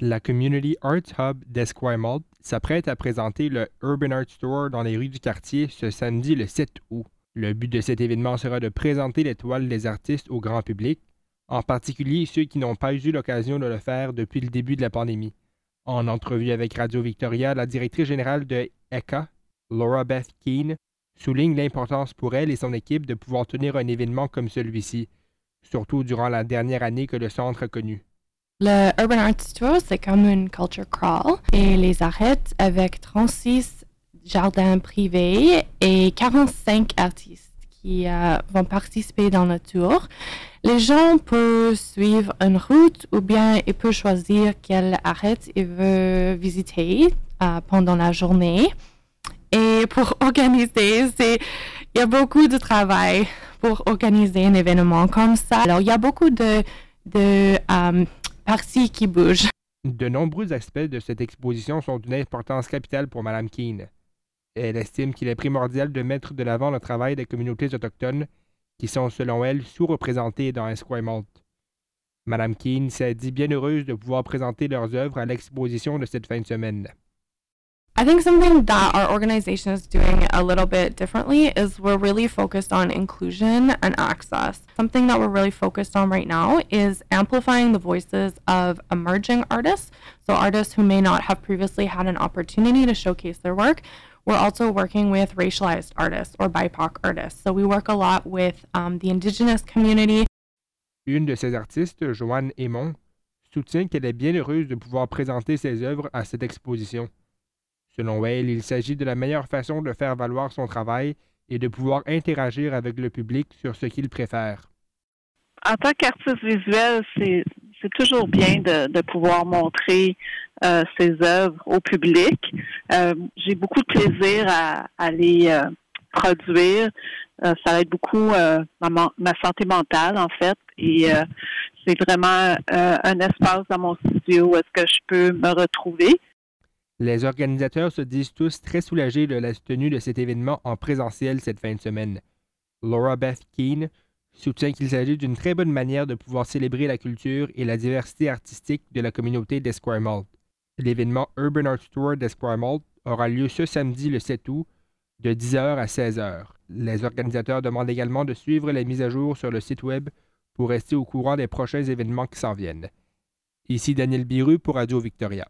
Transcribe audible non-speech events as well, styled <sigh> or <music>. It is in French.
La Community Arts Hub d'Esquimalt s'apprête à présenter le Urban Art Store dans les rues du quartier ce samedi le 7 août. Le but de cet événement sera de présenter les toiles des artistes au grand public, en particulier ceux qui n'ont pas eu l'occasion de le faire depuis le début de la pandémie. En entrevue avec Radio Victoria, la directrice générale de ECA, Laura Beth Keane, souligne l'importance pour elle et son équipe de pouvoir tenir un événement comme celui-ci, surtout durant la dernière année que le centre a connue. Le Urban Arts Tour, c'est comme une culture crawl et les arrête avec 36 jardins privés et 45 artistes qui euh, vont participer dans le tour. Les gens peuvent suivre une route ou bien ils peuvent choisir quelle arrête ils veulent visiter euh, pendant la journée. Et pour <laughs> organiser, c'est il y a beaucoup de travail pour organiser un événement comme ça. Alors, il y a beaucoup de, de euh, De nombreux aspects de cette exposition sont d'une importance capitale pour Mme Keane. Elle estime qu'il est primordial de mettre de l'avant le travail des communautés autochtones qui sont, selon elle, sous-représentées dans Esquimalt. Mme Keane s'est dit bien heureuse de pouvoir présenter leurs œuvres à l'exposition de cette fin de semaine. I think something that our organization is doing a little bit differently is we're really focused on inclusion and access. Something that we're really focused on right now is amplifying the voices of emerging artists, so artists who may not have previously had an opportunity to showcase their work. We're also working with racialized artists or BIPOC artists. So we work a lot with um, the indigenous community. Une de ces artistes, Joanne Aymon, soutient qu'elle est bien heureuse de pouvoir présenter ses œuvres à cette exposition. Selon elle, il s'agit de la meilleure façon de faire valoir son travail et de pouvoir interagir avec le public sur ce qu'il préfère. En tant qu'artiste visuel, c'est toujours bien de, pouvoir montrer euh, ses œuvres au public. Euh, j'ai beaucoup de plaisir à, les euh, produire. ça aide beaucoup ma, ma, santé mentale, en fait. Et c'est vraiment un espace dans mon studio où est-ce que je peux me retrouver. Les organisateurs se disent tous très soulagés de la tenue de cet événement en présentiel cette fin de semaine. Laura Beth Keane soutient qu'il s'agit d'une très bonne manière de pouvoir célébrer la culture et la diversité artistique de la communauté d'Esquimalt. L'événement Urban Art Tour d'Esquimalt aura lieu ce samedi le 7 août de 10h à 16h. Les organisateurs demandent également de suivre les mises à jour sur le site web pour rester au courant des prochains événements qui s'en viennent. Ici Daniel Biru pour Radio Victoria.